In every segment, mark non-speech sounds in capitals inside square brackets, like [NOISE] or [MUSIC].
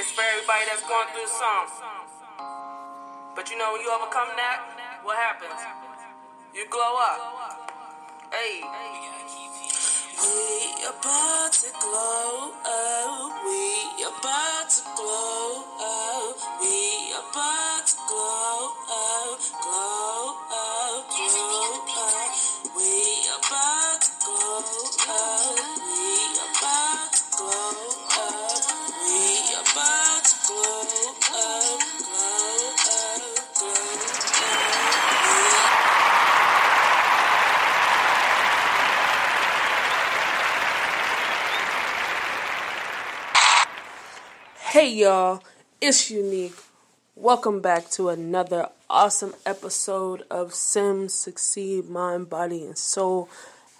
This for everybody that's going through something. But you know, when you overcome that, what happens? You glow up. Hey. We about to glow up. We about to glow up. We about to glow up. Hey y'all, it's Unique. Welcome back to another awesome episode of Sims Succeed Mind, Body, and Soul.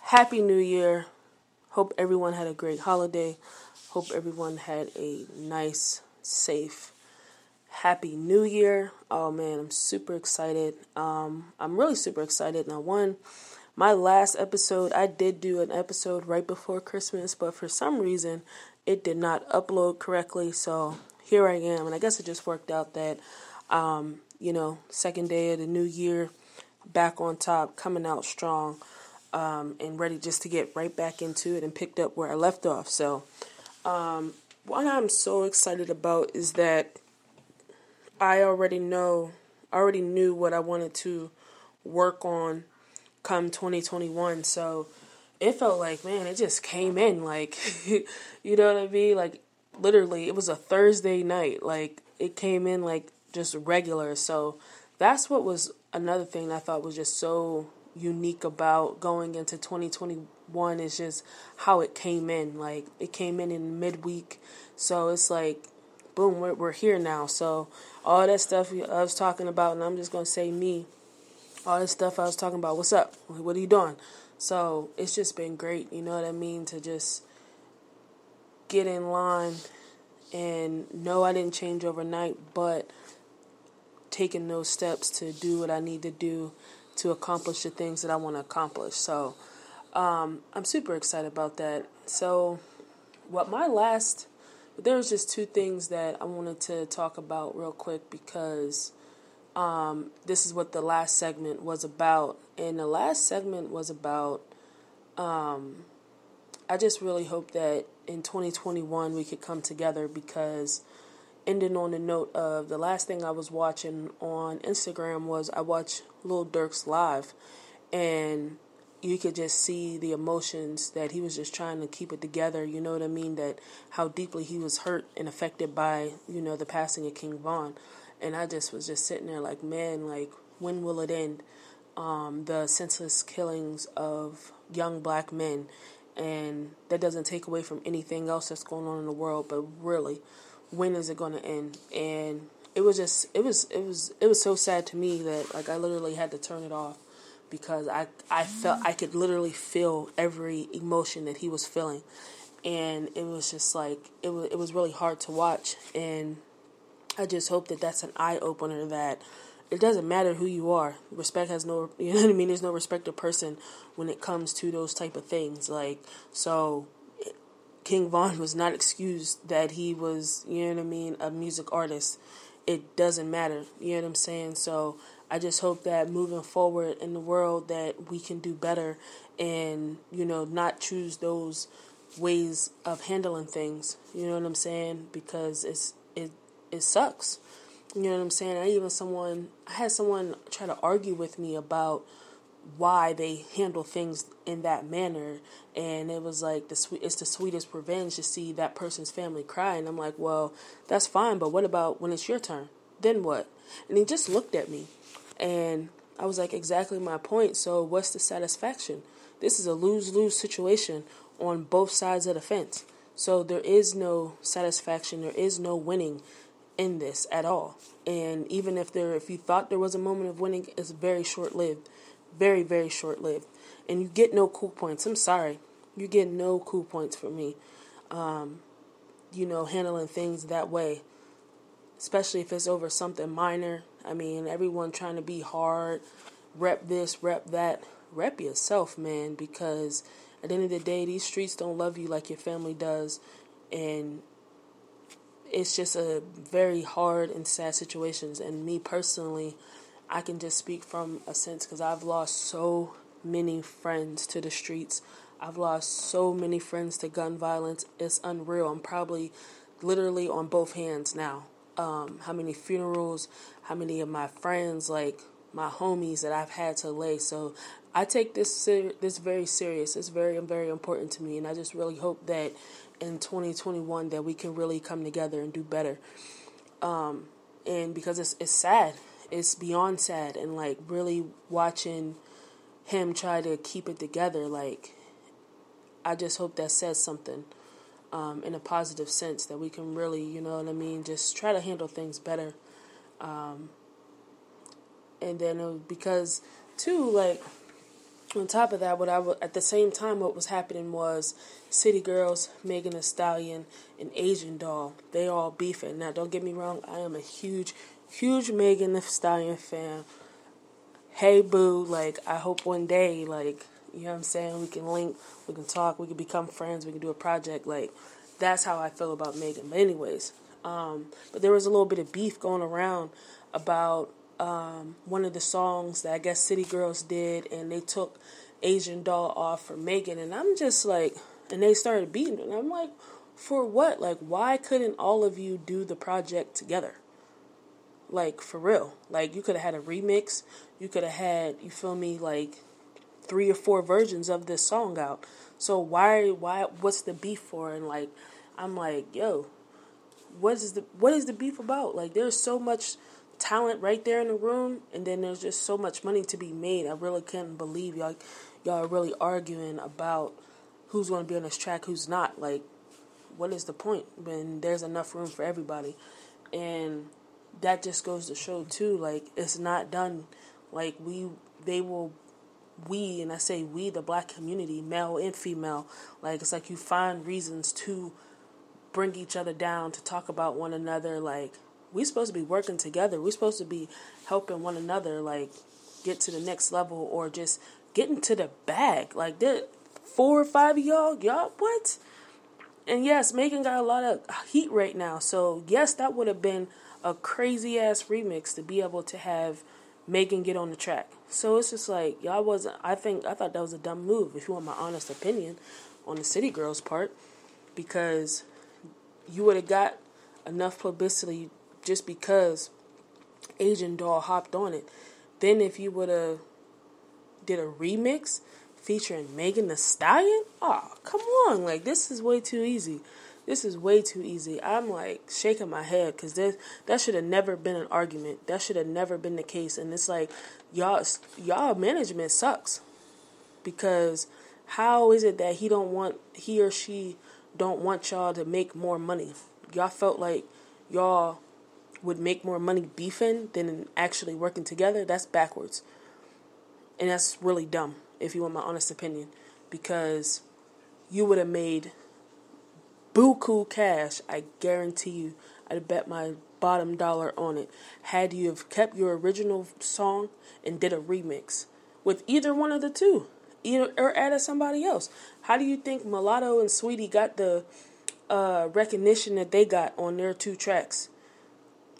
Happy New Year. Hope everyone had a great holiday. Hope everyone had a nice, safe, happy New Year. Oh man, I'm super excited. Um, I'm really super excited. Now, one, my last episode, I did do an episode right before Christmas, but for some reason, it did not upload correctly. So here I am, and I guess it just worked out that, um, you know, second day of the new year, back on top, coming out strong, um, and ready just to get right back into it and picked up where I left off. So, um, what I'm so excited about is that I already know, I already knew what I wanted to work on come 2021. So it felt like, man, it just came in. Like, [LAUGHS] you know what I mean? Like, literally, it was a Thursday night. Like, it came in like just regular. So that's what was another thing I thought was just so unique about going into 2021 is just how it came in. Like, it came in in midweek. So it's like, boom, we're, we're here now. So all that stuff I was talking about, and I'm just going to say me, all this stuff I was talking about, what's up? What are you doing? So it's just been great, you know what I mean, to just get in line and know I didn't change overnight, but taking those steps to do what I need to do to accomplish the things that I want to accomplish. So um, I'm super excited about that. So, what my last, there was just two things that I wanted to talk about real quick because um, this is what the last segment was about. And the last segment was about, um, I just really hope that in 2021 we could come together because ending on the note of the last thing I was watching on Instagram was I watched Lil Durk's live and you could just see the emotions that he was just trying to keep it together, you know what I mean? That how deeply he was hurt and affected by, you know, the passing of King Von. And I just was just sitting there like, man, like when will it end? Um, the senseless killings of young black men and that doesn't take away from anything else that's going on in the world, but really, when is it going to end? And it was just it was it was it was so sad to me that like I literally had to turn it off because I I felt I could literally feel every emotion that he was feeling, and it was just like it was it was really hard to watch, and I just hope that that's an eye opener that it doesn't matter who you are. Respect has no, [LAUGHS] you know what I mean. There's no respect of person when it comes to those type of things. Like so, King Von was not excused that he was, you know what I mean, a music artist. It doesn't matter, you know what I'm saying. So I just hope that moving forward in the world that we can do better and, you know, not choose those ways of handling things. You know what I'm saying? Because it's it it sucks. You know what I'm saying? I even someone I had someone try to argue with me about why they handle things in that manner and it was like the sweet it's the sweetest revenge to see that person's family cry and I'm like, "Well, that's fine, but what about when it's your turn? Then what?" And he just looked at me and I was like, "Exactly my point. So what's the satisfaction? This is a lose-lose situation on both sides of the fence. So there is no satisfaction, there is no winning in this at all. And even if there if you thought there was a moment of winning, it's very short-lived very, very short lived. And you get no cool points. I'm sorry. You get no cool points from me. Um, you know, handling things that way. Especially if it's over something minor. I mean, everyone trying to be hard, rep this, rep that. Rep yourself, man, because at the end of the day, these streets don't love you like your family does. And it's just a very hard and sad situations. And me personally, I can just speak from a sense because I've lost so many friends to the streets. I've lost so many friends to gun violence. It's unreal. I'm probably literally on both hands now. Um, how many funerals, how many of my friends, like my homies that I've had to lay. So I take this ser- this very serious. It's very very important to me, and I just really hope that in 2021 that we can really come together and do better. Um, and because it's it's sad, it's beyond sad and like really watching him try to keep it together like i just hope that says something um, in a positive sense that we can really you know what i mean just try to handle things better um, and then because too like on top of that what I w- at the same time what was happening was city girls megan thee stallion and asian doll they all beefing now don't get me wrong i am a huge huge Megan Thee Stallion fan. Hey boo, like I hope one day, like you know what I'm saying, we can link, we can talk, we can become friends, we can do a project. Like that's how I feel about Megan. But anyways, um, but there was a little bit of beef going around about um, one of the songs that I guess City Girls did, and they took Asian Doll off for Megan, and I'm just like, and they started beating and I'm like, for what? Like, why couldn't all of you do the project together? Like for real. Like you could have had a remix. You could have had, you feel me, like three or four versions of this song out. So why why what's the beef for? And like I'm like, yo, what is the what is the beef about? Like there's so much talent right there in the room and then there's just so much money to be made. I really can't believe y'all y'all are really arguing about who's going to be on this track, who's not. Like what is the point when there's enough room for everybody? And that just goes to show too like it's not done like we they will we and I say we the black community male and female like it's like you find reasons to bring each other down to talk about one another like we supposed to be working together we're supposed to be helping one another like get to the next level or just getting to the bag like there four or five of y'all y'all what and yes Megan got a lot of heat right now so yes that would have been a crazy ass remix to be able to have Megan get on the track. So it's just like y'all wasn't. I think I thought that was a dumb move. If you want my honest opinion on the City Girls part, because you would have got enough publicity just because Asian Doll hopped on it. Then if you would have did a remix featuring Megan Thee Stallion, oh come on, like this is way too easy. This is way too easy. I'm like shaking my head because that should have never been an argument. That should have never been the case. And it's like y'all y'all management sucks because how is it that he don't want he or she don't want y'all to make more money? Y'all felt like y'all would make more money beefing than actually working together. That's backwards. And that's really dumb, if you want my honest opinion. Because you would have made buku cash, I guarantee you. I'd bet my bottom dollar on it. Had you have kept your original song and did a remix with either one of the two, either or added somebody else. How do you think Mulatto and Saweetie got the uh, recognition that they got on their two tracks?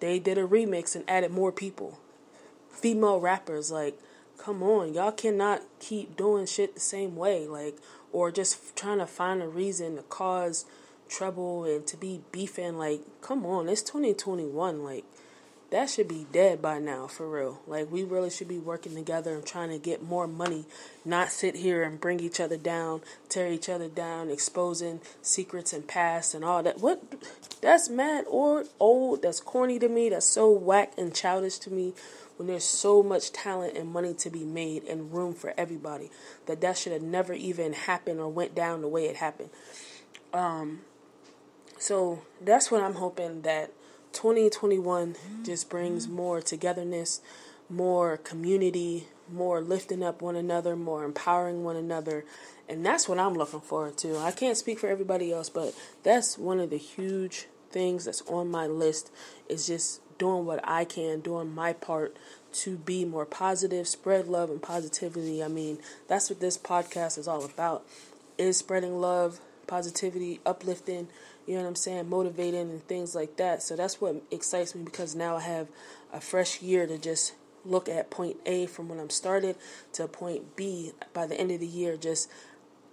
They did a remix and added more people. female rappers like come on y'all cannot keep doing shit the same way like or just trying to find a reason to cause trouble and to be beefing like come on it's 2021 like that should be dead by now for real. Like we really should be working together and trying to get more money not sit here and bring each other down tear each other down exposing secrets and past and all that. What? That's mad or old. That's corny to me. That's so whack and childish to me when there's so much talent and money to be made and room for everybody that that should have never even happened or went down the way it happened. Um so that's what i'm hoping that 2021 just brings more togetherness, more community, more lifting up one another, more empowering one another. And that's what I'm looking forward to. I can't speak for everybody else, but that's one of the huge things that's on my list is just doing what I can, doing my part to be more positive, spread love and positivity. I mean, that's what this podcast is all about. Is spreading love, positivity, uplifting, you know what I'm saying, motivating and things like that. So that's what excites me because now I have a fresh year to just look at point A from when I'm started to point B by the end of the year, just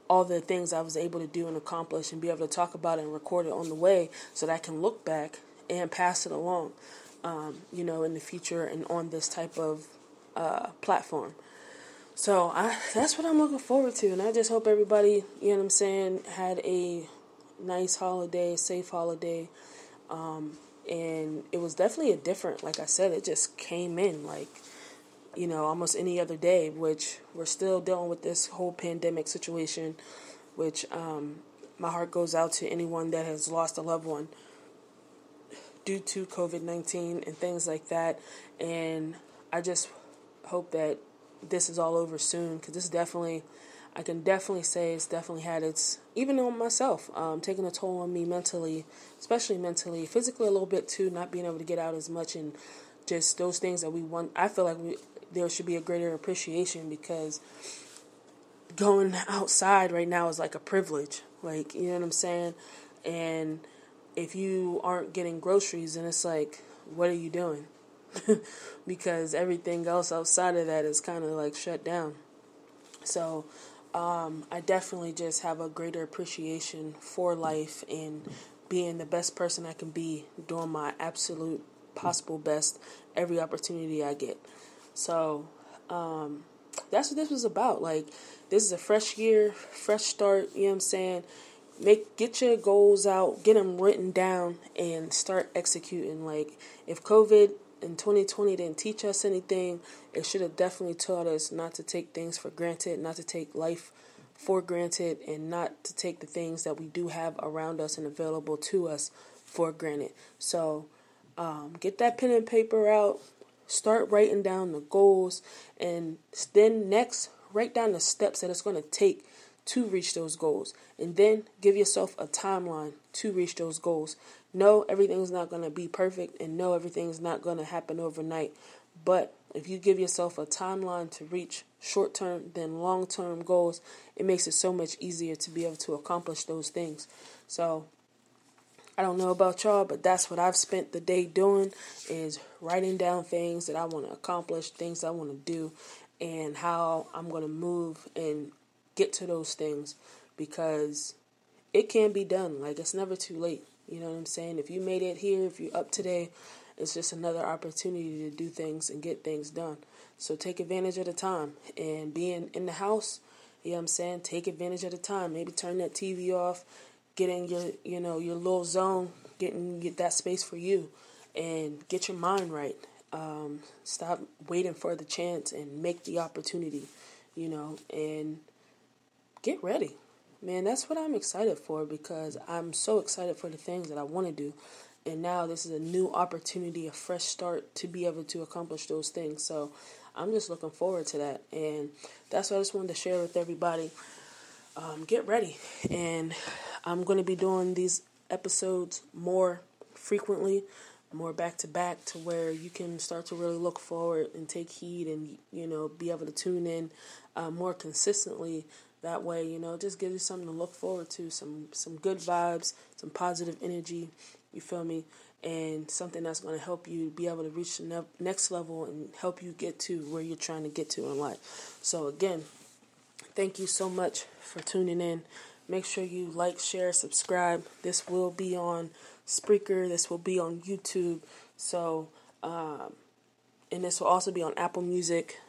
all the things I was able to do and accomplish and be able to talk about it and record it on the way so that I can look back and pass it along, um, you know, in the future and on this type of uh, platform. So I, that's what I'm looking forward to, and I just hope everybody, you know what I'm saying, had a nice holiday, safe holiday. Um, and it was definitely a different, like I said, it just came in like, you know, almost any other day, which we're still dealing with this whole pandemic situation, which um, my heart goes out to anyone that has lost a loved one due to COVID 19 and things like that. And I just hope that this is all over soon because this definitely I can definitely say it's definitely had its, even on myself, um, taking a toll on me mentally, especially mentally, physically a little bit too, not being able to get out as much and just those things that we want. I feel like we, there should be a greater appreciation because going outside right now is like a privilege. Like, you know what I'm saying? And if you aren't getting groceries, then it's like, what are you doing? [LAUGHS] because everything else outside of that is kind of like shut down. So, um, I definitely just have a greater appreciation for life and being the best person I can be, doing my absolute possible best every opportunity I get. So um, that's what this was about. Like this is a fresh year, fresh start. You know what I'm saying? Make get your goals out, get them written down, and start executing. Like if COVID in 2020 didn't teach us anything, it should have definitely taught us not to take things for granted, not to take life for granted, and not to take the things that we do have around us and available to us for granted. So, um, get that pen and paper out, start writing down the goals, and then next, write down the steps that it's going to take to reach those goals. And then give yourself a timeline to reach those goals. No, everything's not going to be perfect, and no, everything's not going to happen overnight. But if you give yourself a timeline to reach short term then long term goals, it makes it so much easier to be able to accomplish those things. So I don't know about y'all, but that's what I've spent the day doing is writing down things that I want to accomplish, things I want to do, and how I'm going to move and get to those things because it can be done. Like it's never too late. You know what I'm saying? If you made it here, if you're up today, it's just another opportunity to do things and get things done. So take advantage of the time and being in the house, you know what I'm saying? Take advantage of the time. Maybe turn that TV off, get in your, you know, your little zone, getting get that space for you and get your mind right. Um, stop waiting for the chance and make the opportunity, you know, and get ready. Man, that's what I'm excited for because I'm so excited for the things that I want to do. And now this is a new opportunity, a fresh start to be able to accomplish those things. So I'm just looking forward to that. And that's what I just wanted to share with everybody. Um, get ready. And I'm going to be doing these episodes more frequently, more back to back, to where you can start to really look forward and take heed and, you know, be able to tune in uh, more consistently that way, you know, just gives you something to look forward to, some some good vibes, some positive energy, You feel me? And something that's going to help you be able to reach the ne- next level and help you get to where you're trying to get to in life. So, again, thank you so much for tuning in. Make sure you like, share, subscribe. This will be on Spreaker, this will be on YouTube. So, um, and this will also be on Apple Music.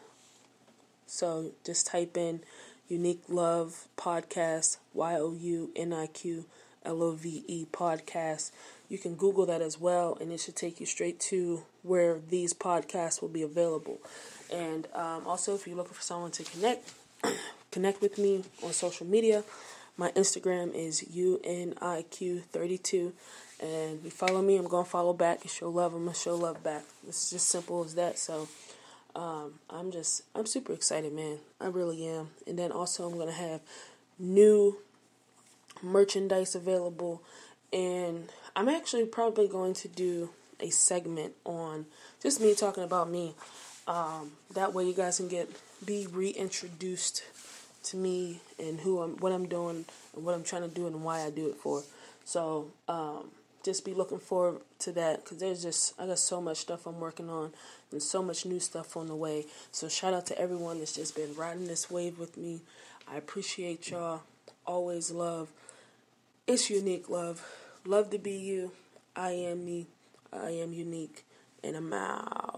So just type in Unique Love Podcast, Y O U N I Q L O V E Podcast. You can Google that as well, and it should take you straight to where these podcasts will be available. And um, also, if you're looking for someone to connect, [CLEARS THROAT] connect with me on social media. My Instagram is UNIQ32. And you follow me, I'm going to follow back and show love. I'm going to show love back. It's just simple as that. So um, I'm just, I'm super excited, man. I really am. And then also, I'm going to have new merchandise available. And I'm actually probably going to do a segment on just me talking about me. Um, that way, you guys can get be reintroduced to me and who I'm, what I'm doing, and what I'm trying to do, and why I do it for. So, um, just be looking forward to that because there's just I got so much stuff I'm working on and so much new stuff on the way. So shout out to everyone that's just been riding this wave with me. I appreciate y'all. Always love. It's unique love. Love to be you. I am me. I am unique. And I'm out.